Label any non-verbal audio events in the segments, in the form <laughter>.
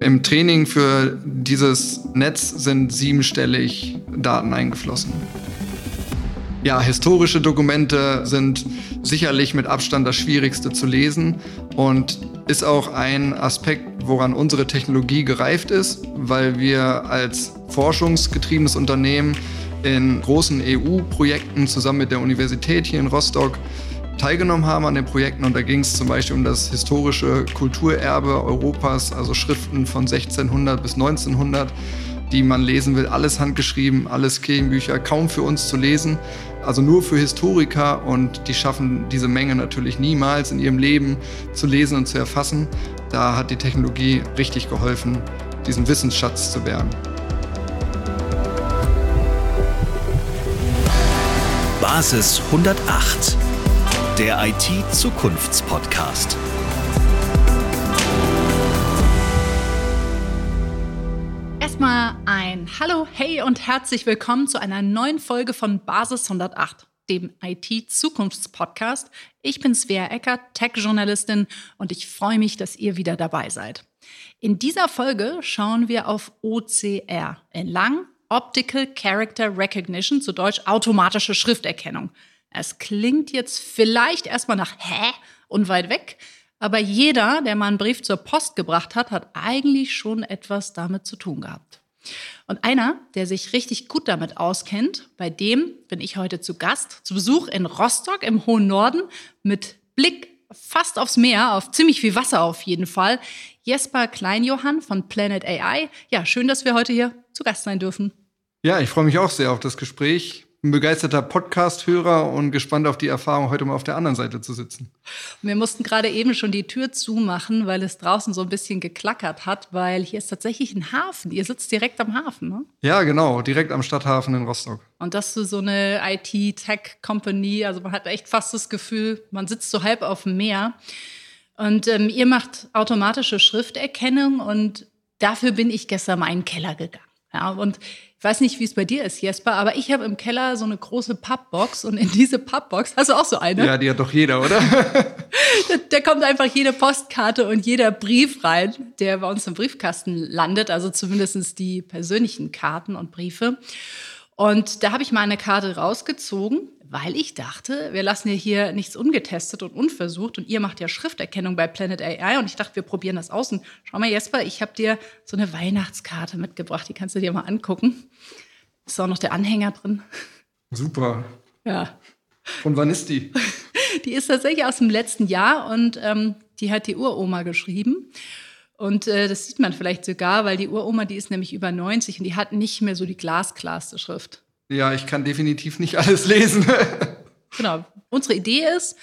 Im Training für dieses Netz sind siebenstellig Daten eingeflossen. Ja, historische Dokumente sind sicherlich mit Abstand das Schwierigste zu lesen und ist auch ein Aspekt, woran unsere Technologie gereift ist, weil wir als forschungsgetriebenes Unternehmen in großen EU-Projekten zusammen mit der Universität hier in Rostock teilgenommen haben an den Projekten. Und da ging es zum Beispiel um das historische Kulturerbe Europas, also Schriften von 1600 bis 1900, die man lesen will. Alles handgeschrieben, alles Kirchenbücher, kaum für uns zu lesen. Also nur für Historiker und die schaffen diese Menge natürlich niemals in ihrem Leben zu lesen und zu erfassen. Da hat die Technologie richtig geholfen, diesen Wissensschatz zu bergen. Basis 108 der IT-Zukunftspodcast. Erstmal ein Hallo, hey und herzlich willkommen zu einer neuen Folge von Basis 108, dem IT-Zukunftspodcast. Ich bin Svea Eckert, Tech-Journalistin und ich freue mich, dass ihr wieder dabei seid. In dieser Folge schauen wir auf OCR, in lang Optical Character Recognition, zu Deutsch automatische Schrifterkennung. Es klingt jetzt vielleicht erstmal nach Hä und weit weg, aber jeder, der mal einen Brief zur Post gebracht hat, hat eigentlich schon etwas damit zu tun gehabt. Und einer, der sich richtig gut damit auskennt, bei dem bin ich heute zu Gast, zu Besuch in Rostock im hohen Norden mit Blick fast aufs Meer, auf ziemlich viel Wasser auf jeden Fall. Jesper Kleinjohann von Planet AI. Ja, schön, dass wir heute hier zu Gast sein dürfen. Ja, ich freue mich auch sehr auf das Gespräch ein begeisterter Podcast-Hörer und gespannt auf die Erfahrung, heute mal auf der anderen Seite zu sitzen. Wir mussten gerade eben schon die Tür zumachen, weil es draußen so ein bisschen geklackert hat, weil hier ist tatsächlich ein Hafen. Ihr sitzt direkt am Hafen, ne? Ja, genau, direkt am Stadthafen in Rostock. Und das ist so eine IT-Tech-Company, also man hat echt fast das Gefühl, man sitzt so halb auf dem Meer. Und ähm, ihr macht automatische Schrifterkennung und dafür bin ich gestern mal in den Keller gegangen. Ja, und ich weiß nicht, wie es bei dir ist, Jesper, aber ich habe im Keller so eine große Pappbox und in diese Pappbox, hast du auch so eine? Ja, die hat doch jeder, oder? <laughs> da, da, kommt einfach jede Postkarte und jeder Brief rein, der bei uns im Briefkasten landet, also zumindest die persönlichen Karten und Briefe. Und da habe ich mal eine Karte rausgezogen weil ich dachte, wir lassen ja hier nichts ungetestet und unversucht und ihr macht ja Schrifterkennung bei Planet AI und ich dachte, wir probieren das aus. Und schau mal, Jesper, ich habe dir so eine Weihnachtskarte mitgebracht, die kannst du dir mal angucken. Ist auch noch der Anhänger drin. Super. Ja. Von wann ist die? Die ist tatsächlich aus dem letzten Jahr und ähm, die hat die Uroma geschrieben. Und äh, das sieht man vielleicht sogar, weil die Uroma, die ist nämlich über 90 und die hat nicht mehr so die glasklarste Schrift. Ja, ich kann definitiv nicht alles lesen. <laughs> genau. Unsere Idee ist,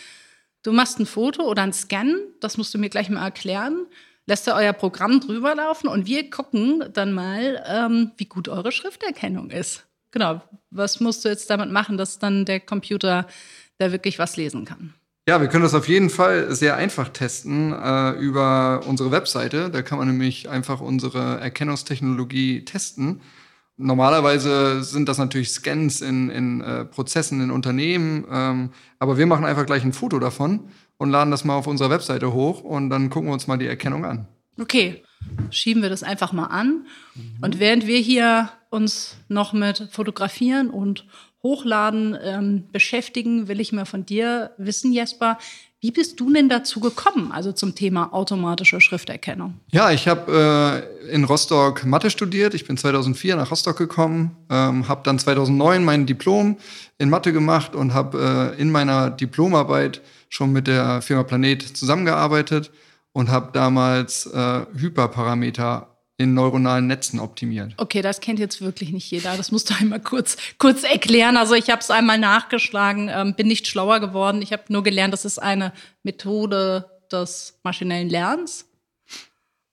du machst ein Foto oder ein Scan, das musst du mir gleich mal erklären, lässt ihr euer Programm drüber laufen und wir gucken dann mal, ähm, wie gut eure Schrifterkennung ist. Genau. Was musst du jetzt damit machen, dass dann der Computer da wirklich was lesen kann? Ja, wir können das auf jeden Fall sehr einfach testen äh, über unsere Webseite. Da kann man nämlich einfach unsere Erkennungstechnologie testen. Normalerweise sind das natürlich Scans in, in äh, Prozessen in Unternehmen, ähm, aber wir machen einfach gleich ein Foto davon und laden das mal auf unserer Webseite hoch und dann gucken wir uns mal die Erkennung an. Okay, schieben wir das einfach mal an. Mhm. Und während wir hier uns noch mit Fotografieren und Hochladen ähm, beschäftigen, will ich mal von dir wissen, Jesper, wie bist du denn dazu gekommen, also zum Thema automatische Schrifterkennung? Ja, ich habe äh, in Rostock Mathe studiert. Ich bin 2004 nach Rostock gekommen, ähm, habe dann 2009 mein Diplom in Mathe gemacht und habe äh, in meiner Diplomarbeit schon mit der Firma Planet zusammengearbeitet und habe damals äh, Hyperparameter in neuronalen Netzen optimiert. Okay, das kennt jetzt wirklich nicht jeder. Das musst du einmal kurz, kurz erklären. Also ich habe es einmal nachgeschlagen, ähm, bin nicht schlauer geworden. Ich habe nur gelernt, das ist eine Methode des maschinellen Lernens.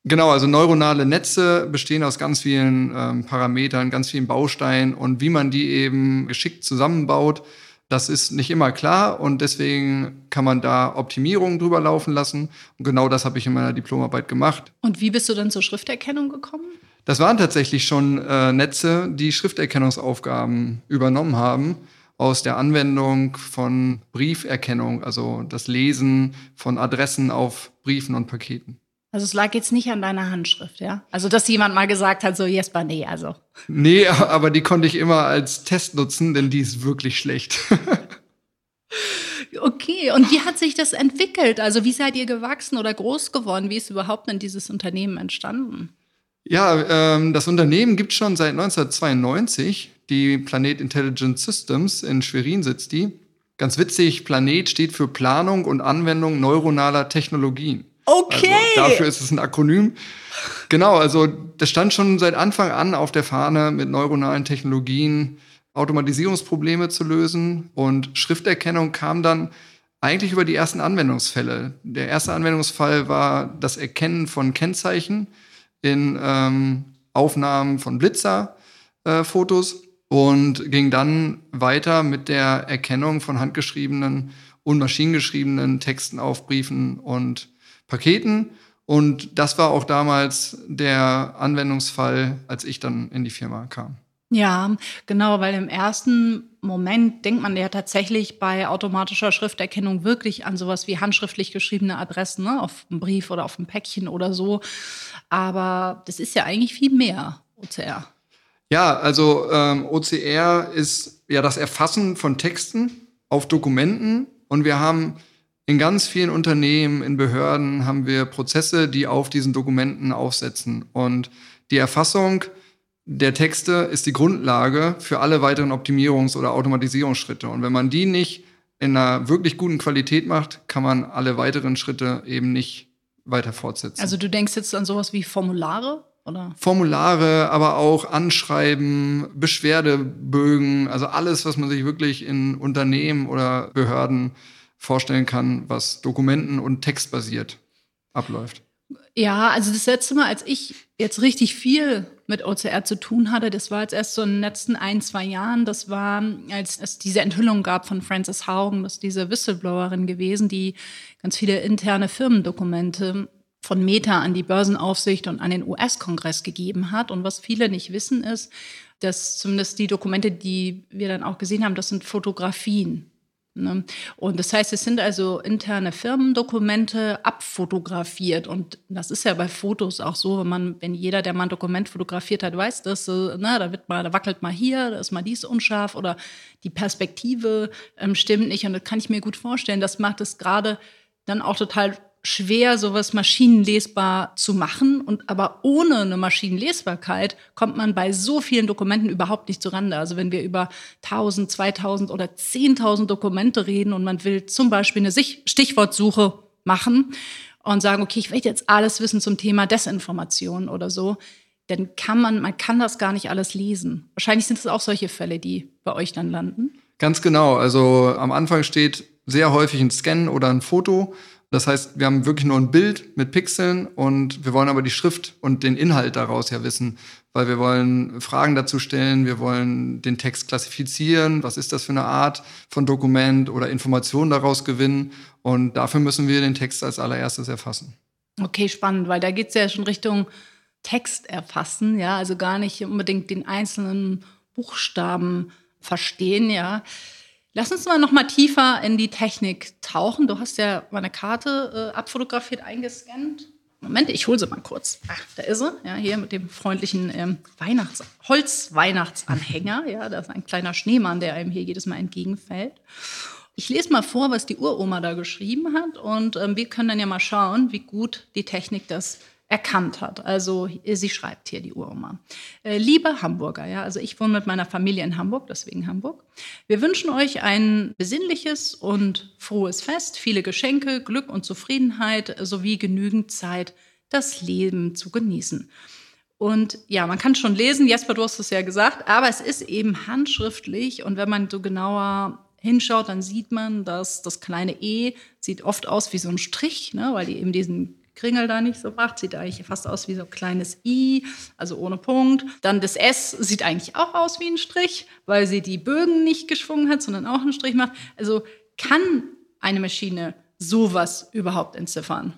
Genau, also neuronale Netze bestehen aus ganz vielen ähm, Parametern, ganz vielen Bausteinen und wie man die eben geschickt zusammenbaut, das ist nicht immer klar und deswegen kann man da Optimierungen drüber laufen lassen. Und genau das habe ich in meiner Diplomarbeit gemacht. Und wie bist du dann zur Schrifterkennung gekommen? Das waren tatsächlich schon äh, Netze, die Schrifterkennungsaufgaben übernommen haben aus der Anwendung von Brieferkennung, also das Lesen von Adressen auf Briefen und Paketen. Also es lag jetzt nicht an deiner Handschrift, ja? Also dass jemand mal gesagt hat, so Jesper, nee, also. Nee, aber die konnte ich immer als Test nutzen, denn die ist wirklich schlecht. <laughs> okay, und wie hat sich das entwickelt? Also wie seid ihr gewachsen oder groß geworden? Wie ist überhaupt denn dieses Unternehmen entstanden? Ja, ähm, das Unternehmen gibt schon seit 1992. Die Planet Intelligent Systems in Schwerin sitzt die. Ganz witzig, Planet steht für Planung und Anwendung neuronaler Technologien. Okay. Also dafür ist es ein Akronym. Genau, also das stand schon seit Anfang an auf der Fahne, mit neuronalen Technologien Automatisierungsprobleme zu lösen. Und Schrifterkennung kam dann eigentlich über die ersten Anwendungsfälle. Der erste Anwendungsfall war das Erkennen von Kennzeichen in ähm, Aufnahmen von Blitzerfotos äh, und ging dann weiter mit der Erkennung von handgeschriebenen und maschinengeschriebenen Texten auf Briefen und Paketen. Und das war auch damals der Anwendungsfall, als ich dann in die Firma kam. Ja, genau, weil im ersten Moment denkt man ja tatsächlich bei automatischer Schrifterkennung wirklich an sowas wie handschriftlich geschriebene Adressen ne, auf einem Brief oder auf einem Päckchen oder so. Aber das ist ja eigentlich viel mehr, OCR. Ja, also ähm, OCR ist ja das Erfassen von Texten auf Dokumenten und wir haben in ganz vielen Unternehmen, in Behörden haben wir Prozesse, die auf diesen Dokumenten aufsetzen. Und die Erfassung der Texte ist die Grundlage für alle weiteren Optimierungs- oder Automatisierungsschritte. Und wenn man die nicht in einer wirklich guten Qualität macht, kann man alle weiteren Schritte eben nicht weiter fortsetzen. Also du denkst jetzt an sowas wie Formulare? Oder? Formulare, aber auch Anschreiben, Beschwerdebögen, also alles, was man sich wirklich in Unternehmen oder Behörden vorstellen kann, was dokumenten- und textbasiert abläuft. Ja, also das letzte Mal, als ich jetzt richtig viel mit OCR zu tun hatte, das war jetzt erst so in den letzten ein, zwei Jahren. Das war, als es diese Enthüllung gab von Frances Haugen, das ist diese Whistleblowerin gewesen, die ganz viele interne Firmendokumente von Meta an die Börsenaufsicht und an den US-Kongress gegeben hat. Und was viele nicht wissen, ist, dass zumindest die Dokumente, die wir dann auch gesehen haben, das sind Fotografien Ne? Und das heißt, es sind also interne Firmendokumente abfotografiert. Und das ist ja bei Fotos auch so, wenn man, wenn jeder, der mal ein Dokument fotografiert hat, weiß, dass äh, na, da wird mal, da wackelt mal hier, da ist mal dies unscharf oder die Perspektive ähm, stimmt nicht. Und das kann ich mir gut vorstellen. Das macht es gerade dann auch total schwer, sowas maschinenlesbar zu machen. Und aber ohne eine Maschinenlesbarkeit kommt man bei so vielen Dokumenten überhaupt nicht zurande. Also wenn wir über 1000, 2000 oder 10.000 Dokumente reden und man will zum Beispiel eine Stichwortsuche machen und sagen, okay, ich will jetzt alles wissen zum Thema Desinformation oder so, dann kann man, man kann das gar nicht alles lesen. Wahrscheinlich sind es auch solche Fälle, die bei euch dann landen. Ganz genau. Also am Anfang steht sehr häufig ein Scan oder ein Foto das heißt, wir haben wirklich nur ein Bild mit Pixeln und wir wollen aber die Schrift und den Inhalt daraus ja wissen, weil wir wollen Fragen dazu stellen, wir wollen den Text klassifizieren, was ist das für eine Art von Dokument oder Informationen daraus gewinnen und dafür müssen wir den Text als allererstes erfassen. Okay, spannend, weil da geht es ja schon Richtung Text erfassen, ja, also gar nicht unbedingt den einzelnen Buchstaben verstehen, ja. Lass uns mal noch mal tiefer in die Technik tauchen. Du hast ja meine Karte äh, abfotografiert, eingescannt. Moment, ich hole sie mal kurz. Ach, da ist sie. Ja, hier mit dem freundlichen ähm, Weihnachts Holz-Weihnachtsanhänger. Ja, da ist ein kleiner Schneemann, der einem hier jedes Mal entgegenfällt. Ich lese mal vor, was die Uroma da geschrieben hat und ähm, wir können dann ja mal schauen, wie gut die Technik das erkannt hat. Also sie schreibt hier die Uroma. Äh, liebe Hamburger, ja, also ich wohne mit meiner Familie in Hamburg, deswegen Hamburg. Wir wünschen euch ein besinnliches und frohes Fest, viele Geschenke, Glück und Zufriedenheit sowie genügend Zeit, das Leben zu genießen. Und ja, man kann schon lesen, Jasper, du hast es ja gesagt, aber es ist eben handschriftlich und wenn man so genauer hinschaut, dann sieht man, dass das kleine E sieht oft aus wie so ein Strich, ne, weil die eben diesen Kringel da nicht so macht. Sieht eigentlich fast aus wie so ein kleines I, also ohne Punkt. Dann das S sieht eigentlich auch aus wie ein Strich, weil sie die Bögen nicht geschwungen hat, sondern auch einen Strich macht. Also kann eine Maschine sowas überhaupt entziffern?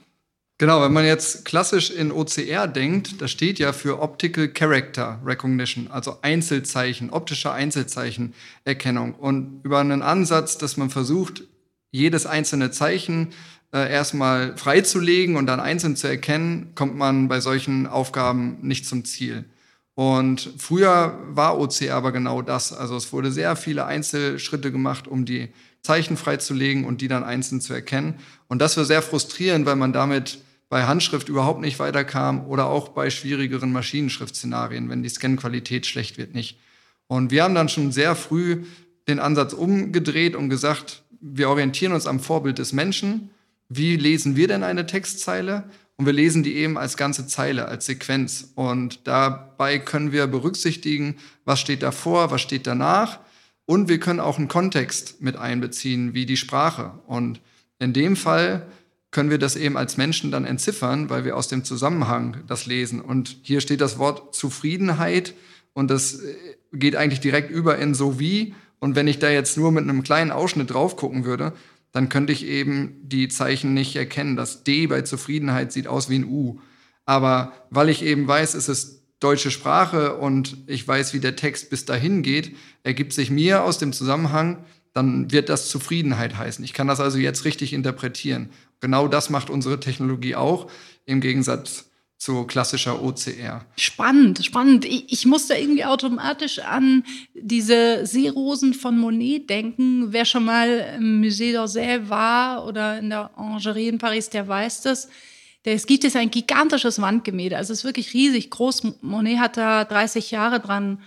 Genau, wenn man jetzt klassisch in OCR denkt, das steht ja für Optical Character Recognition, also Einzelzeichen, optische Einzelzeichenerkennung. Und über einen Ansatz, dass man versucht, jedes einzelne Zeichen äh, erstmal freizulegen und dann einzeln zu erkennen, kommt man bei solchen Aufgaben nicht zum Ziel. Und früher war OCR aber genau das. Also es wurde sehr viele Einzelschritte gemacht, um die Zeichen freizulegen und die dann einzeln zu erkennen. Und das war sehr frustrierend, weil man damit bei Handschrift überhaupt nicht weiterkam oder auch bei schwierigeren Maschinenschriftszenarien, wenn die Scanqualität schlecht wird, nicht. Und wir haben dann schon sehr früh den Ansatz umgedreht und gesagt, wir orientieren uns am Vorbild des Menschen. Wie lesen wir denn eine Textzeile? Und wir lesen die eben als ganze Zeile, als Sequenz. Und dabei können wir berücksichtigen, was steht davor, was steht danach. Und wir können auch einen Kontext mit einbeziehen, wie die Sprache. Und in dem Fall können wir das eben als Menschen dann entziffern, weil wir aus dem Zusammenhang das lesen. Und hier steht das Wort Zufriedenheit und das äh, geht eigentlich direkt über in so wie. Und wenn ich da jetzt nur mit einem kleinen Ausschnitt drauf gucken würde, dann könnte ich eben die Zeichen nicht erkennen. Das D bei Zufriedenheit sieht aus wie ein U. Aber weil ich eben weiß, es ist deutsche Sprache und ich weiß, wie der Text bis dahin geht, ergibt sich mir aus dem Zusammenhang, dann wird das Zufriedenheit heißen. Ich kann das also jetzt richtig interpretieren. Genau das macht unsere Technologie auch, im Gegensatz zu klassischer OCR. Spannend, spannend. Ich, ich musste irgendwie automatisch an diese Seerosen von Monet denken. Wer schon mal im Musée d'Orsay war oder in der Orangerie in Paris, der weiß das. Es gibt jetzt ein gigantisches Wandgemälde. Also es ist wirklich riesig groß. Monet hat da 30 Jahre dran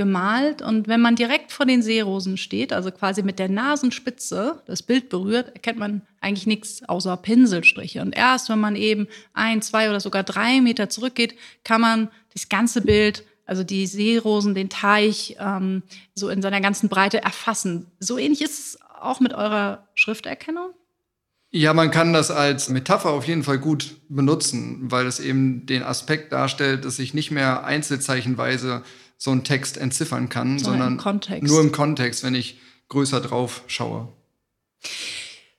gemalt und wenn man direkt vor den Seerosen steht, also quasi mit der Nasenspitze das Bild berührt, erkennt man eigentlich nichts außer Pinselstriche. Und erst wenn man eben ein, zwei oder sogar drei Meter zurückgeht, kann man das ganze Bild, also die Seerosen, den Teich, ähm, so in seiner ganzen Breite erfassen. So ähnlich ist es auch mit eurer Schrifterkennung? Ja, man kann das als Metapher auf jeden Fall gut benutzen, weil es eben den Aspekt darstellt, dass ich nicht mehr einzelzeichenweise so einen Text entziffern kann, so sondern im nur im Kontext, wenn ich größer drauf schaue.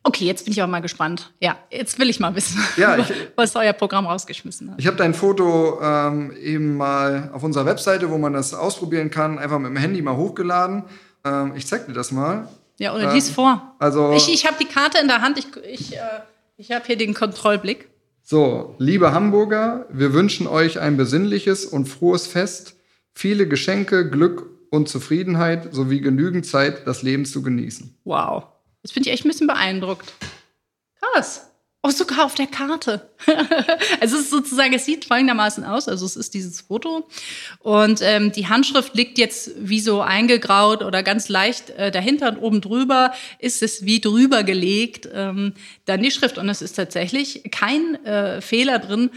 Okay, jetzt bin ich aber mal gespannt. Ja, jetzt will ich mal wissen, <laughs> ja, ich, <laughs> was euer Programm rausgeschmissen hat. Ich habe dein Foto ähm, eben mal auf unserer Webseite, wo man das ausprobieren kann, einfach mit dem Handy mal hochgeladen. Ähm, ich zeig dir das mal. Ja, oder ähm, lies vor. Also, ich ich habe die Karte in der Hand. Ich, ich, äh, ich habe hier den Kontrollblick. So, liebe Hamburger, wir wünschen euch ein besinnliches und frohes Fest Viele Geschenke, Glück und Zufriedenheit sowie genügend Zeit, das Leben zu genießen. Wow. Das finde ich echt ein bisschen beeindruckt. Krass. Oh, sogar auf der Karte. <laughs> also es ist sozusagen, es sieht folgendermaßen aus. Also es ist dieses Foto und ähm, die Handschrift liegt jetzt wie so eingegraut oder ganz leicht äh, dahinter und oben drüber ist es wie drüber gelegt ähm, dann die Schrift und es ist tatsächlich kein äh, Fehler drin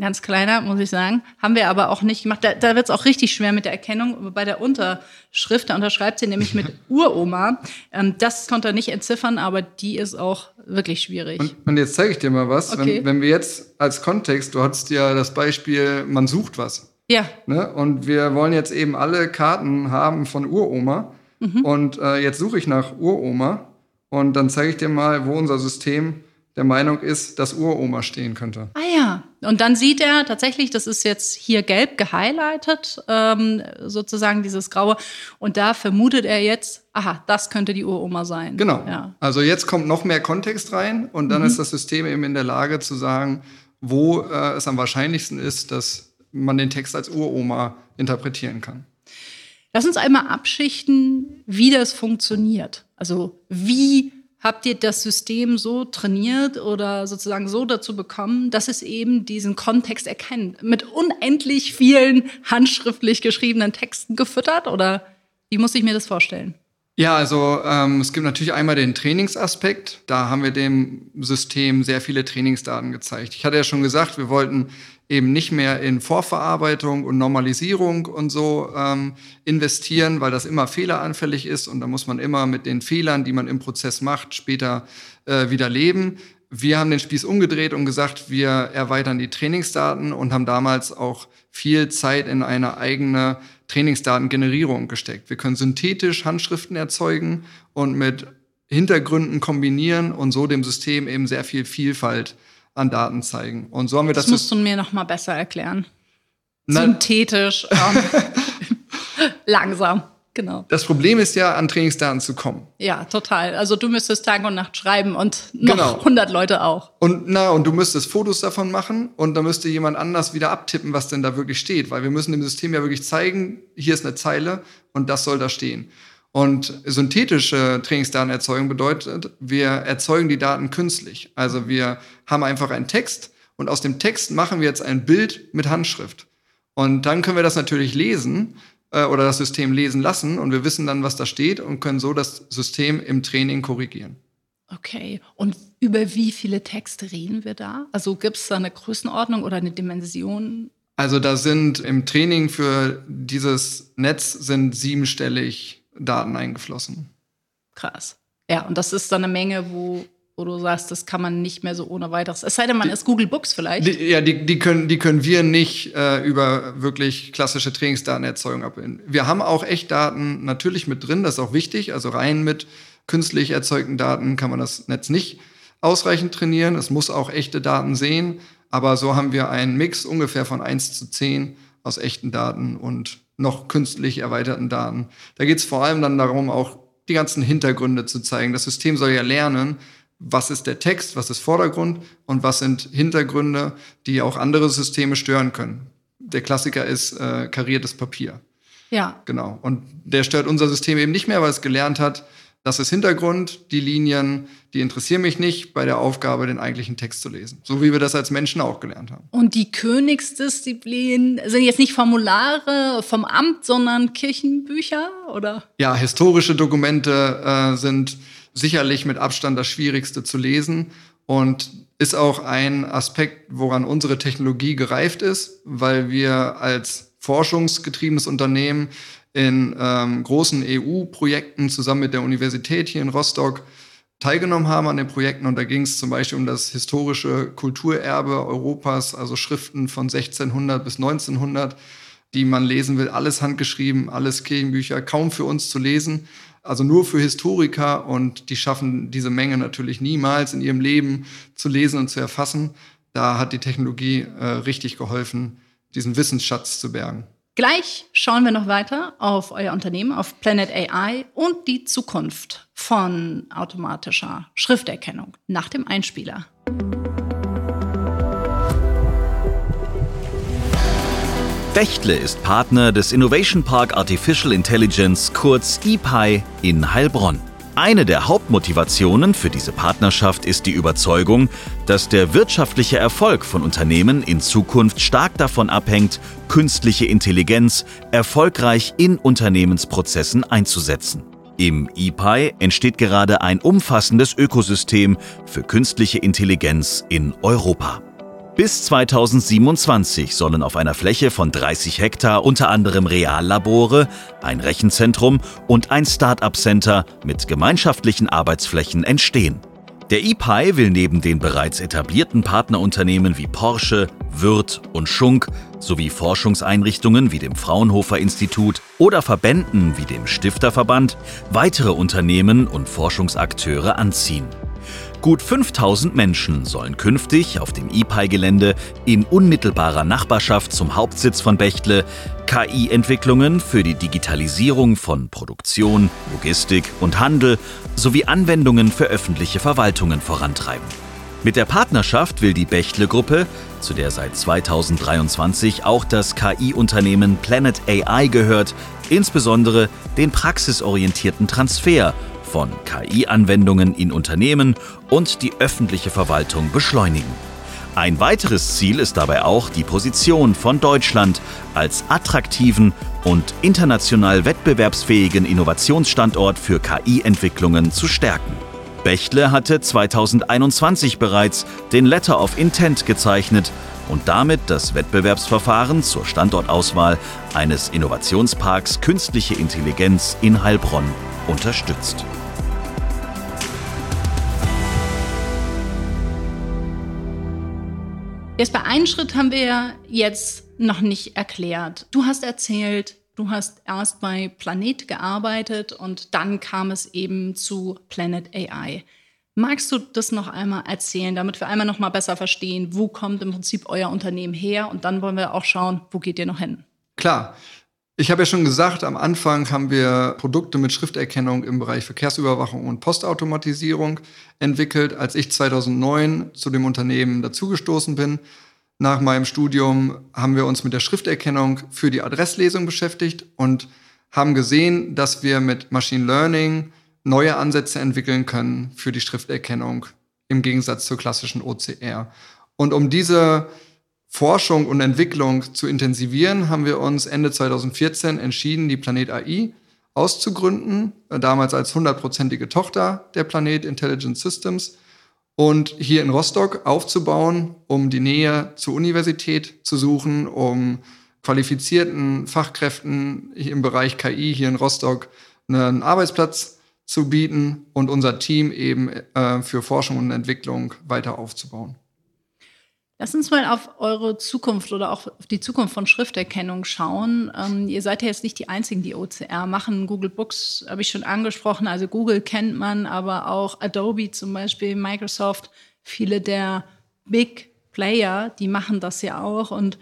ganz kleiner, muss ich sagen. Haben wir aber auch nicht gemacht. Da, da wird es auch richtig schwer mit der Erkennung bei der Unterschrift. Da unterschreibt sie nämlich mit <laughs> Uroma. Ähm, das konnte er nicht entziffern, aber die ist auch wirklich schwierig. Und, und jetzt zeige ich dir mal was. Okay. Wenn, wenn wir jetzt als Kontext, du hattest ja das Beispiel, man sucht was. Ja. Ne? Und wir wollen jetzt eben alle Karten haben von Uroma. Mhm. Und äh, jetzt suche ich nach Uroma. Und dann zeige ich dir mal, wo unser System der Meinung ist, dass Uroma stehen könnte. Ah ja, und dann sieht er tatsächlich, das ist jetzt hier gelb gehighlightet, ähm, sozusagen dieses Graue. Und da vermutet er jetzt, aha, das könnte die Uroma sein. Genau. Ja. Also jetzt kommt noch mehr Kontext rein und dann mhm. ist das System eben in der Lage zu sagen, wo äh, es am wahrscheinlichsten ist, dass man den Text als Uroma interpretieren kann. Lass uns einmal abschichten, wie das funktioniert. Also wie Habt ihr das System so trainiert oder sozusagen so dazu bekommen, dass es eben diesen Kontext erkennt? Mit unendlich vielen handschriftlich geschriebenen Texten gefüttert? Oder wie muss ich mir das vorstellen? Ja, also ähm, es gibt natürlich einmal den Trainingsaspekt. Da haben wir dem System sehr viele Trainingsdaten gezeigt. Ich hatte ja schon gesagt, wir wollten eben nicht mehr in Vorverarbeitung und Normalisierung und so ähm, investieren, weil das immer fehleranfällig ist und da muss man immer mit den Fehlern, die man im Prozess macht, später äh, wieder leben. Wir haben den Spieß umgedreht und gesagt, wir erweitern die Trainingsdaten und haben damals auch viel Zeit in eine eigene Trainingsdatengenerierung gesteckt. Wir können synthetisch Handschriften erzeugen und mit Hintergründen kombinieren und so dem System eben sehr viel Vielfalt an Daten zeigen. Und so haben wir das. Das musst du mir noch mal besser erklären. Na, Synthetisch, <laughs> ähm, langsam. genau. Das Problem ist ja, an Trainingsdaten zu kommen. Ja, total. Also du müsstest Tag und Nacht schreiben und noch Genau. 100 Leute auch. Und na, und du müsstest Fotos davon machen und dann müsste jemand anders wieder abtippen, was denn da wirklich steht, weil wir müssen dem System ja wirklich zeigen, hier ist eine Zeile und das soll da stehen. Und synthetische Trainingsdatenerzeugung bedeutet, wir erzeugen die Daten künstlich. Also wir haben einfach einen Text und aus dem Text machen wir jetzt ein Bild mit Handschrift. Und dann können wir das natürlich lesen äh, oder das System lesen lassen und wir wissen dann, was da steht und können so das System im Training korrigieren. Okay. Und über wie viele Texte reden wir da? Also gibt es da eine Größenordnung oder eine Dimension? Also da sind im Training für dieses Netz sind siebenstellig Daten eingeflossen. Krass. Ja, und das ist dann eine Menge, wo, wo du sagst, das kann man nicht mehr so ohne weiteres. Es sei denn, man ist Google Books vielleicht. Die, ja, die, die, können, die können wir nicht äh, über wirklich klassische Trainingsdatenerzeugung abbilden. Wir haben auch Echtdaten natürlich mit drin, das ist auch wichtig. Also rein mit künstlich erzeugten Daten kann man das Netz nicht ausreichend trainieren. Es muss auch echte Daten sehen. Aber so haben wir einen Mix ungefähr von 1 zu 10 aus echten Daten und noch künstlich erweiterten Daten. Da geht es vor allem dann darum, auch die ganzen Hintergründe zu zeigen. Das System soll ja lernen, was ist der Text, was ist Vordergrund und was sind Hintergründe, die auch andere Systeme stören können. Der Klassiker ist äh, kariertes Papier. Ja. Genau. Und der stört unser System eben nicht mehr, weil es gelernt hat, das ist Hintergrund, die Linien, die interessieren mich nicht bei der Aufgabe, den eigentlichen Text zu lesen. So wie wir das als Menschen auch gelernt haben. Und die Königsdisziplin sind jetzt nicht Formulare vom Amt, sondern Kirchenbücher, oder? Ja, historische Dokumente äh, sind sicherlich mit Abstand das Schwierigste zu lesen und ist auch ein Aspekt, woran unsere Technologie gereift ist, weil wir als forschungsgetriebenes Unternehmen in ähm, großen EU-Projekten zusammen mit der Universität hier in Rostock teilgenommen haben an den Projekten. Und da ging es zum Beispiel um das historische Kulturerbe Europas, also Schriften von 1600 bis 1900, die man lesen will. Alles handgeschrieben, alles Kirchenbücher, kaum für uns zu lesen. Also nur für Historiker und die schaffen diese Menge natürlich niemals in ihrem Leben zu lesen und zu erfassen. Da hat die Technologie äh, richtig geholfen, diesen Wissensschatz zu bergen. Gleich schauen wir noch weiter auf euer Unternehmen, auf Planet AI und die Zukunft von automatischer Schrifterkennung nach dem Einspieler. Bechtle ist Partner des Innovation Park Artificial Intelligence, kurz IPI, in Heilbronn. Eine der Hauptmotivationen für diese Partnerschaft ist die Überzeugung, dass der wirtschaftliche Erfolg von Unternehmen in Zukunft stark davon abhängt, künstliche Intelligenz erfolgreich in Unternehmensprozessen einzusetzen. Im IPI entsteht gerade ein umfassendes Ökosystem für künstliche Intelligenz in Europa. Bis 2027 sollen auf einer Fläche von 30 Hektar unter anderem Reallabore, ein Rechenzentrum und ein Start-up-Center mit gemeinschaftlichen Arbeitsflächen entstehen. Der IPI will neben den bereits etablierten Partnerunternehmen wie Porsche, Würth und Schunk sowie Forschungseinrichtungen wie dem Fraunhofer Institut oder Verbänden wie dem Stifterverband weitere Unternehmen und Forschungsakteure anziehen. Gut 5000 Menschen sollen künftig auf dem IPI-Gelände in unmittelbarer Nachbarschaft zum Hauptsitz von Bechtle KI-Entwicklungen für die Digitalisierung von Produktion, Logistik und Handel sowie Anwendungen für öffentliche Verwaltungen vorantreiben. Mit der Partnerschaft will die Bechtle-Gruppe, zu der seit 2023 auch das KI-Unternehmen Planet AI gehört, insbesondere den praxisorientierten Transfer von KI-Anwendungen in Unternehmen und die öffentliche Verwaltung beschleunigen. Ein weiteres Ziel ist dabei auch, die Position von Deutschland als attraktiven und international wettbewerbsfähigen Innovationsstandort für KI-Entwicklungen zu stärken. Bechtle hatte 2021 bereits den Letter of Intent gezeichnet und damit das Wettbewerbsverfahren zur Standortauswahl eines Innovationsparks Künstliche Intelligenz in Heilbronn unterstützt. Jetzt bei einem Schritt haben wir jetzt noch nicht erklärt. Du hast erzählt, du hast erst bei Planet gearbeitet und dann kam es eben zu Planet AI. Magst du das noch einmal erzählen, damit wir einmal noch mal besser verstehen, wo kommt im Prinzip euer Unternehmen her und dann wollen wir auch schauen, wo geht ihr noch hin? Klar. Ich habe ja schon gesagt, am Anfang haben wir Produkte mit Schrifterkennung im Bereich Verkehrsüberwachung und Postautomatisierung entwickelt. Als ich 2009 zu dem Unternehmen dazugestoßen bin, nach meinem Studium haben wir uns mit der Schrifterkennung für die Adresslesung beschäftigt und haben gesehen, dass wir mit Machine Learning neue Ansätze entwickeln können für die Schrifterkennung im Gegensatz zur klassischen OCR. Und um diese Forschung und Entwicklung zu intensivieren, haben wir uns Ende 2014 entschieden, die Planet AI auszugründen, äh, damals als hundertprozentige Tochter der Planet Intelligent Systems und hier in Rostock aufzubauen, um die Nähe zur Universität zu suchen, um qualifizierten Fachkräften im Bereich KI hier in Rostock einen Arbeitsplatz zu bieten und unser Team eben äh, für Forschung und Entwicklung weiter aufzubauen. Lass uns mal auf eure Zukunft oder auch auf die Zukunft von Schrifterkennung schauen. Ähm, ihr seid ja jetzt nicht die Einzigen, die OCR machen. Google Books habe ich schon angesprochen. Also Google kennt man, aber auch Adobe zum Beispiel, Microsoft, viele der Big Player, die machen das ja auch. Und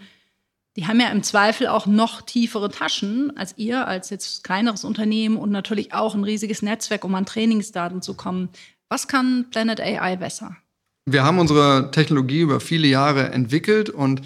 die haben ja im Zweifel auch noch tiefere Taschen als ihr, als jetzt kleineres Unternehmen und natürlich auch ein riesiges Netzwerk, um an Trainingsdaten zu kommen. Was kann Planet AI besser? Wir haben unsere Technologie über viele Jahre entwickelt und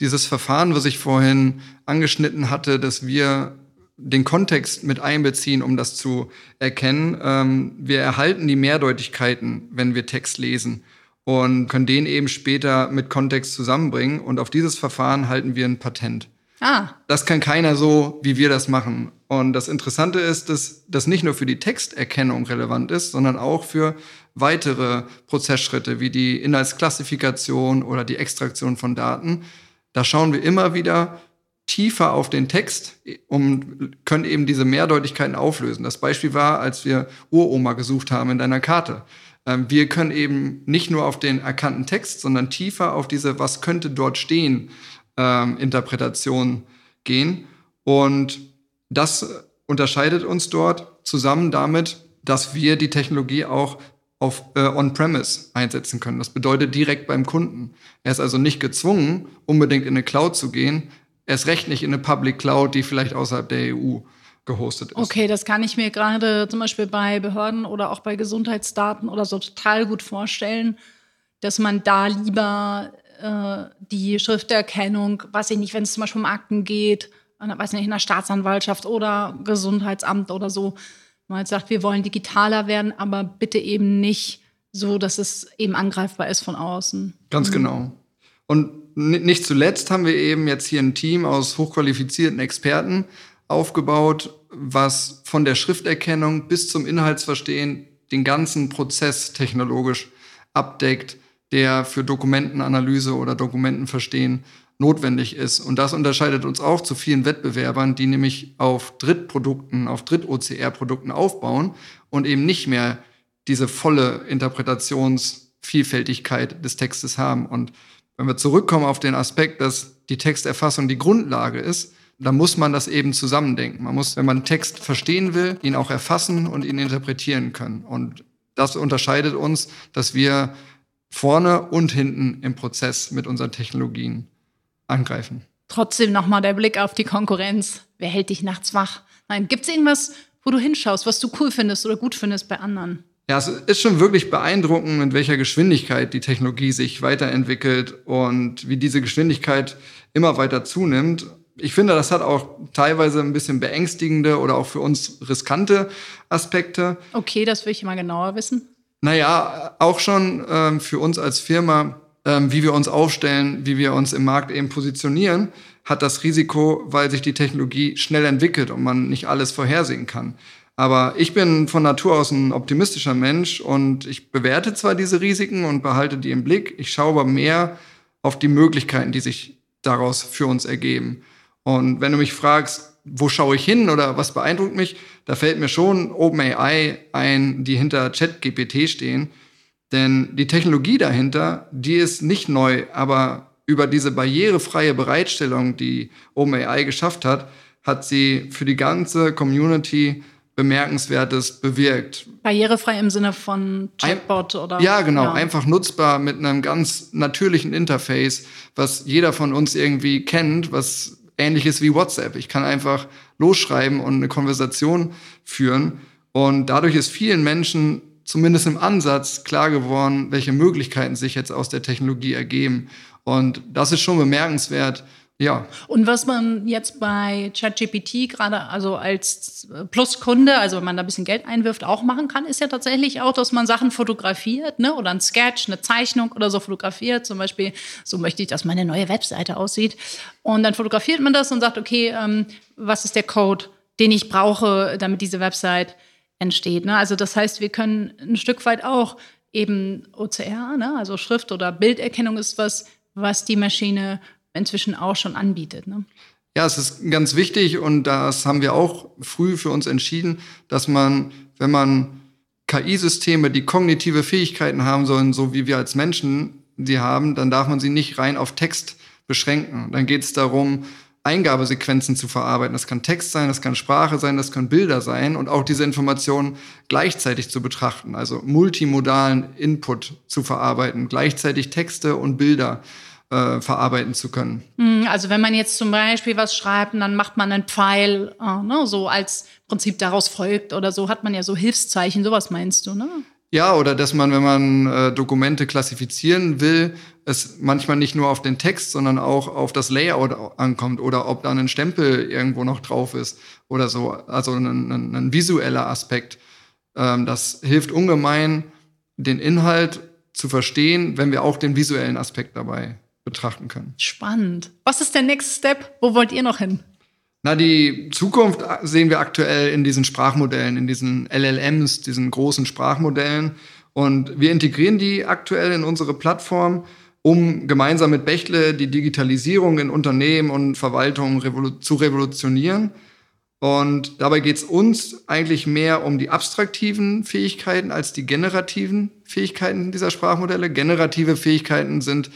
dieses Verfahren, was ich vorhin angeschnitten hatte, dass wir den Kontext mit einbeziehen, um das zu erkennen. Ähm, wir erhalten die Mehrdeutigkeiten, wenn wir Text lesen und können den eben später mit Kontext zusammenbringen. Und auf dieses Verfahren halten wir ein Patent. Ah. Das kann keiner so, wie wir das machen. Und das Interessante ist, dass das nicht nur für die Texterkennung relevant ist, sondern auch für weitere Prozessschritte wie die Inhaltsklassifikation oder die Extraktion von Daten. Da schauen wir immer wieder tiefer auf den Text und können eben diese Mehrdeutigkeiten auflösen. Das Beispiel war, als wir Uroma gesucht haben in deiner Karte. Ähm, wir können eben nicht nur auf den erkannten Text, sondern tiefer auf diese Was könnte dort stehen ähm, Interpretation gehen. Und das unterscheidet uns dort zusammen damit, dass wir die Technologie auch auf äh, On-Premise einsetzen können. Das bedeutet direkt beim Kunden. Er ist also nicht gezwungen, unbedingt in eine Cloud zu gehen. Er ist recht nicht in eine Public Cloud, die vielleicht außerhalb der EU gehostet ist. Okay, das kann ich mir gerade zum Beispiel bei Behörden oder auch bei Gesundheitsdaten oder so total gut vorstellen, dass man da lieber äh, die Schrifterkennung, weiß ich nicht, wenn es zum Beispiel um Akten geht, weiß nicht, in der Staatsanwaltschaft oder Gesundheitsamt oder so, man halt sagt, wir wollen digitaler werden, aber bitte eben nicht so, dass es eben angreifbar ist von außen. Ganz mhm. genau. Und nicht zuletzt haben wir eben jetzt hier ein Team aus hochqualifizierten Experten aufgebaut, was von der Schrifterkennung bis zum Inhaltsverstehen den ganzen Prozess technologisch abdeckt, der für Dokumentenanalyse oder Dokumentenverstehen notwendig ist. Und das unterscheidet uns auch zu vielen Wettbewerbern, die nämlich auf Drittprodukten, auf Dritt-OCR-Produkten aufbauen und eben nicht mehr diese volle Interpretationsvielfältigkeit des Textes haben. Und wenn wir zurückkommen auf den Aspekt, dass die Texterfassung die Grundlage ist, dann muss man das eben zusammendenken. Man muss, wenn man Text verstehen will, ihn auch erfassen und ihn interpretieren können. Und das unterscheidet uns, dass wir vorne und hinten im Prozess mit unseren Technologien angreifen. Trotzdem nochmal der Blick auf die Konkurrenz. Wer hält dich nachts wach? Nein, gibt es irgendwas, wo du hinschaust, was du cool findest oder gut findest bei anderen? Ja, es ist schon wirklich beeindruckend, mit welcher Geschwindigkeit die Technologie sich weiterentwickelt und wie diese Geschwindigkeit immer weiter zunimmt. Ich finde, das hat auch teilweise ein bisschen beängstigende oder auch für uns riskante Aspekte. Okay, das will ich mal genauer wissen. Naja, auch schon ähm, für uns als Firma ähm, wie wir uns aufstellen, wie wir uns im Markt eben positionieren, hat das Risiko, weil sich die Technologie schnell entwickelt und man nicht alles vorhersehen kann. Aber ich bin von Natur aus ein optimistischer Mensch und ich bewerte zwar diese Risiken und behalte die im Blick, ich schaue aber mehr auf die Möglichkeiten, die sich daraus für uns ergeben. Und wenn du mich fragst, wo schaue ich hin oder was beeindruckt mich, da fällt mir schon OpenAI ein, die hinter ChatGPT stehen denn die Technologie dahinter, die ist nicht neu, aber über diese barrierefreie Bereitstellung, die OpenAI geschafft hat, hat sie für die ganze Community Bemerkenswertes bewirkt. Barrierefrei im Sinne von Chatbot Ein, oder? Ja, genau. Ja. Einfach nutzbar mit einem ganz natürlichen Interface, was jeder von uns irgendwie kennt, was ähnliches wie WhatsApp. Ich kann einfach losschreiben und eine Konversation führen. Und dadurch ist vielen Menschen zumindest im Ansatz klar geworden, welche Möglichkeiten sich jetzt aus der Technologie ergeben. Und das ist schon bemerkenswert, ja. Und was man jetzt bei ChatGPT gerade also als Pluskunde, also wenn man da ein bisschen Geld einwirft, auch machen kann, ist ja tatsächlich auch, dass man Sachen fotografiert, ne? Oder ein Sketch, eine Zeichnung oder so fotografiert. Zum Beispiel, so möchte ich, dass meine neue Webseite aussieht. Und dann fotografiert man das und sagt, okay, ähm, was ist der Code, den ich brauche, damit diese Website entsteht. Ne? Also das heißt, wir können ein Stück weit auch eben OCR, ne? also Schrift- oder Bilderkennung ist was, was die Maschine inzwischen auch schon anbietet. Ne? Ja, es ist ganz wichtig und das haben wir auch früh für uns entschieden, dass man, wenn man KI-Systeme, die kognitive Fähigkeiten haben sollen, so wie wir als Menschen sie haben, dann darf man sie nicht rein auf Text beschränken. Dann geht es darum, Eingabesequenzen zu verarbeiten. Das kann Text sein, das kann Sprache sein, das können Bilder sein und auch diese Informationen gleichzeitig zu betrachten, also multimodalen Input zu verarbeiten, gleichzeitig Texte und Bilder äh, verarbeiten zu können. Hm, also wenn man jetzt zum Beispiel was schreibt und dann macht man einen Pfeil, äh, ne, so als Prinzip daraus folgt oder so, hat man ja so Hilfszeichen, sowas meinst du, ne? Ja, oder dass man, wenn man äh, Dokumente klassifizieren will, es manchmal nicht nur auf den Text, sondern auch auf das Layout ankommt oder ob da ein Stempel irgendwo noch drauf ist oder so. Also ein, ein, ein visueller Aspekt. Ähm, das hilft ungemein, den Inhalt zu verstehen, wenn wir auch den visuellen Aspekt dabei betrachten können. Spannend. Was ist der Next Step? Wo wollt ihr noch hin? Na, die Zukunft sehen wir aktuell in diesen Sprachmodellen, in diesen LLMs, diesen großen Sprachmodellen. Und wir integrieren die aktuell in unsere Plattform, um gemeinsam mit Bechtle die Digitalisierung in Unternehmen und Verwaltungen revolu zu revolutionieren. Und dabei geht es uns eigentlich mehr um die abstraktiven Fähigkeiten als die generativen Fähigkeiten dieser Sprachmodelle. Generative Fähigkeiten sind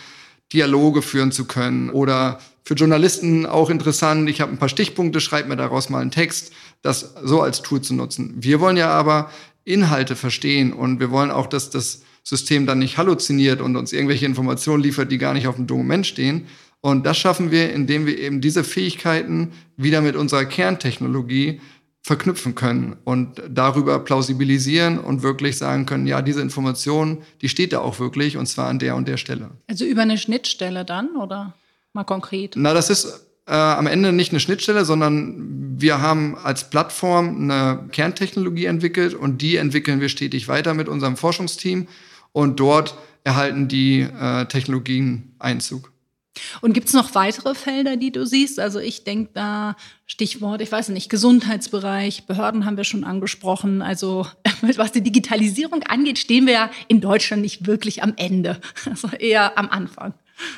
Dialoge führen zu können oder für Journalisten auch interessant. Ich habe ein paar Stichpunkte, schreibe mir daraus mal einen Text, das so als Tool zu nutzen. Wir wollen ja aber Inhalte verstehen und wir wollen auch, dass das System dann nicht halluziniert und uns irgendwelche Informationen liefert, die gar nicht auf dem Dokument stehen. Und das schaffen wir, indem wir eben diese Fähigkeiten wieder mit unserer Kerntechnologie verknüpfen können und darüber plausibilisieren und wirklich sagen können, ja, diese Information, die steht da auch wirklich und zwar an der und der Stelle. Also über eine Schnittstelle dann oder mal konkret? Na, das ist äh, am Ende nicht eine Schnittstelle, sondern wir haben als Plattform eine Kerntechnologie entwickelt und die entwickeln wir stetig weiter mit unserem Forschungsteam und dort erhalten die äh, Technologien Einzug. Und gibt es noch weitere Felder, die du siehst? Also ich denke da Stichwort, ich weiß nicht, Gesundheitsbereich, Behörden haben wir schon angesprochen. Also <laughs> was die Digitalisierung angeht, stehen wir ja in Deutschland nicht wirklich am Ende, <laughs> also eher am Anfang.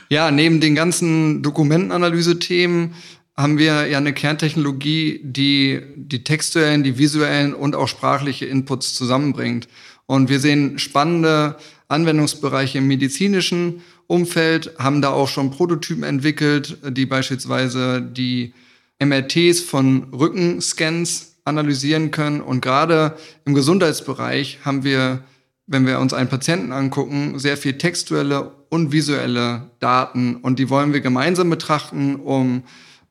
Ja, neben den ganzen Dokumentenanalyse-Themen haben wir ja eine Kerntechnologie, die die textuellen, die visuellen und auch sprachliche Inputs zusammenbringt. Und wir sehen spannende Anwendungsbereiche im medizinischen Umfeld, haben da auch schon Prototypen entwickelt, die beispielsweise die MRTs von Rückenscans analysieren können. Und gerade im Gesundheitsbereich haben wir, wenn wir uns einen Patienten angucken, sehr viel textuelle und visuelle Daten. Und die wollen wir gemeinsam betrachten, um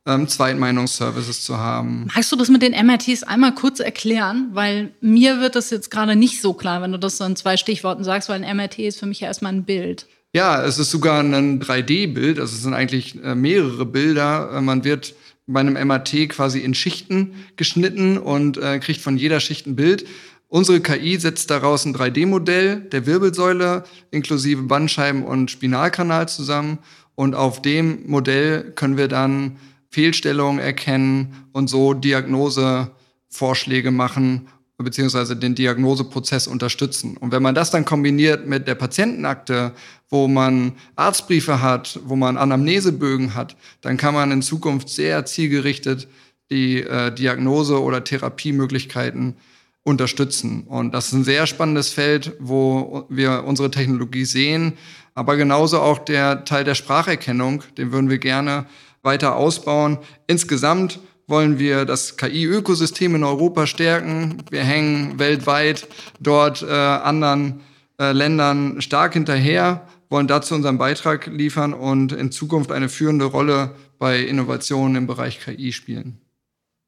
ähm, Zweitmeinungsservices zu haben. Magst du das mit den MRTs einmal kurz erklären? Weil mir wird das jetzt gerade nicht so klar, wenn du das so in zwei Stichworten sagst, weil ein MRT ist für mich ja erstmal ein Bild. Ja, es ist sogar ein 3D-Bild, also es sind eigentlich äh, mehrere Bilder. Äh, man wird bei einem MRT quasi in Schichten geschnitten und äh, kriegt von jeder Schicht ein Bild. Unsere KI setzt daraus ein 3D-Modell der Wirbelsäule inklusive Bandscheiben und Spinalkanal zusammen. Und auf dem Modell können wir dann Fehlstellungen erkennen und so Diagnosevorschläge machen beziehungsweise den Diagnoseprozess unterstützen. Und wenn man das dann kombiniert mit der Patientenakte, wo man Arztbriefe hat, wo man Anamnesebögen hat, dann kann man in Zukunft sehr zielgerichtet die äh, Diagnose oder Therapiemöglichkeiten unterstützen. Und das ist ein sehr spannendes Feld, wo wir unsere Technologie sehen, aber genauso auch der Teil der Spracherkennung, den würden wir gerne weiter ausbauen. Insgesamt wollen wir das KI-Ökosystem in Europa stärken. Wir hängen weltweit dort äh, anderen äh, Ländern stark hinterher, wollen dazu unseren Beitrag liefern und in Zukunft eine führende Rolle bei Innovationen im Bereich KI spielen.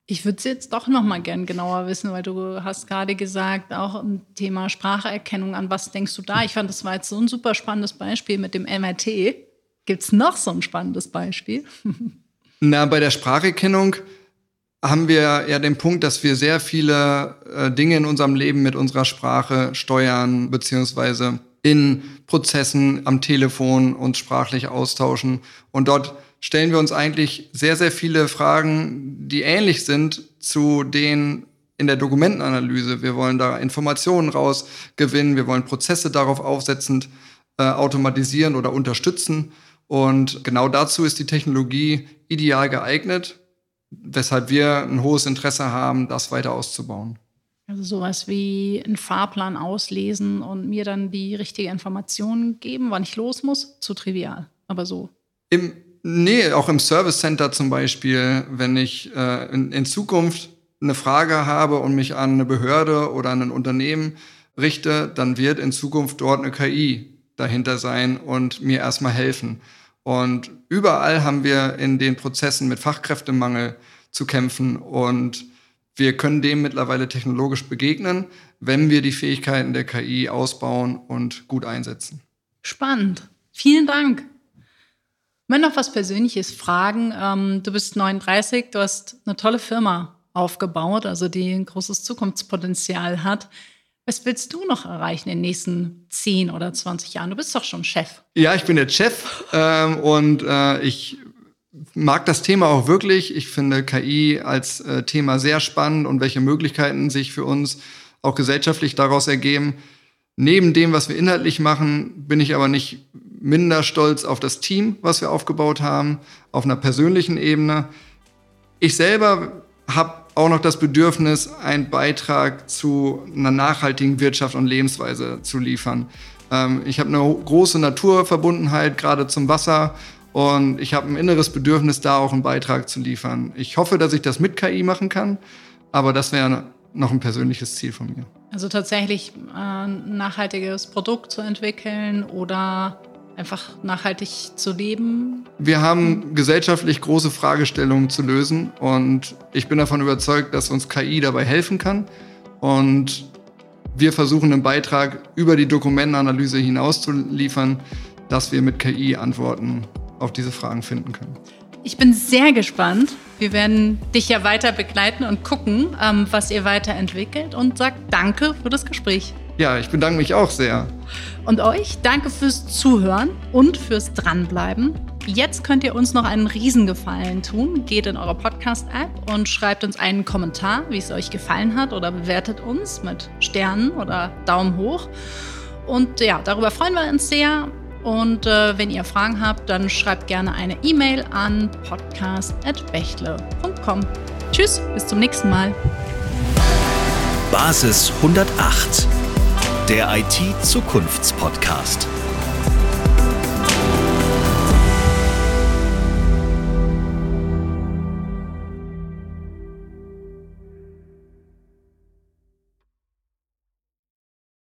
Ich würde es jetzt doch noch mal gern genauer wissen, weil du hast gerade gesagt, auch im Thema Spracherkennung, an was denkst du da? Ich fand, das war jetzt so ein super spannendes Beispiel mit dem MRT. Gibt es noch so ein spannendes Beispiel? <laughs> Na, bei der Spracherkennung haben wir ja den Punkt, dass wir sehr viele äh, Dinge in unserem Leben mit unserer Sprache steuern, beziehungsweise in Prozessen am Telefon uns sprachlich austauschen. Und dort stellen wir uns eigentlich sehr, sehr viele Fragen, die ähnlich sind zu denen in der Dokumentenanalyse. Wir wollen da Informationen rausgewinnen, wir wollen Prozesse darauf aufsetzend äh, automatisieren oder unterstützen. Und genau dazu ist die Technologie ideal geeignet, weshalb wir ein hohes Interesse haben, das weiter auszubauen. Also sowas wie einen Fahrplan auslesen und mir dann die richtige Information geben, wann ich los muss, zu trivial. Aber so. Im Nee, auch im Service Center zum Beispiel, wenn ich äh, in, in, Zukunft eine Frage habe und mich an eine Behörde oder an ein Unternehmen richte, dann wird in Zukunft dort eine KI dahinter sein und mir erstmal helfen. Und überall haben wir in den Prozessen mit Fachkräftemangel zu kämpfen und wir können dem mittlerweile technologisch begegnen, wenn wir die Fähigkeiten der KI ausbauen und gut einsetzen. Spannend. Vielen Dank. Wenn noch was Persönliches fragen, ähm, du bist 39, du hast eine tolle Firma aufgebaut, also die ein großes Zukunftspotenzial hat. Was willst du noch erreichen in den nächsten 10 oder 20 Jahren? Du bist doch schon Chef. Ja, ich bin der Chef ähm, und äh, ich mag das Thema auch wirklich. Ich finde KI als äh, Thema sehr spannend und welche Möglichkeiten sich für uns auch gesellschaftlich daraus ergeben. Neben dem, was wir inhaltlich machen, bin ich aber nicht minder stolz auf das Team, was wir aufgebaut haben, auf einer persönlichen Ebene. Ich selber habe auch noch das Bedürfnis, einen Beitrag zu einer nachhaltigen Wirtschaft und Lebensweise zu liefern. Ähm, ich habe eine große Naturverbundenheit, gerade zum Wasser. Und ich habe ein inneres Bedürfnis, da auch einen Beitrag zu liefern. Ich hoffe, dass ich das mit KI machen kann, aber das wäre noch ein persönliches Ziel von mir. Also tatsächlich äh, ein nachhaltiges Produkt zu entwickeln oder einfach nachhaltig zu leben? Wir haben gesellschaftlich große Fragestellungen zu lösen und ich bin davon überzeugt, dass uns KI dabei helfen kann. Und wir versuchen einen Beitrag über die Dokumentenanalyse hinaus zu liefern, dass wir mit KI Antworten auf diese Fragen finden können. Ich bin sehr gespannt. Wir werden dich ja weiter begleiten und gucken, ähm, was ihr weiterentwickelt und sag danke für das Gespräch. Ja, ich bedanke mich auch sehr. Und euch danke fürs Zuhören und fürs Dranbleiben. Jetzt könnt ihr uns noch einen Riesengefallen tun. Geht in eure Podcast-App und schreibt uns einen Kommentar, wie es euch gefallen hat oder bewertet uns mit Sternen oder Daumen hoch. Und ja, darüber freuen wir uns sehr. Und äh, wenn ihr Fragen habt, dann schreibt gerne eine E-Mail an podcast.bechtle.com. Tschüss, bis zum nächsten Mal. Basis 108 der IT-Zukunftspodcast.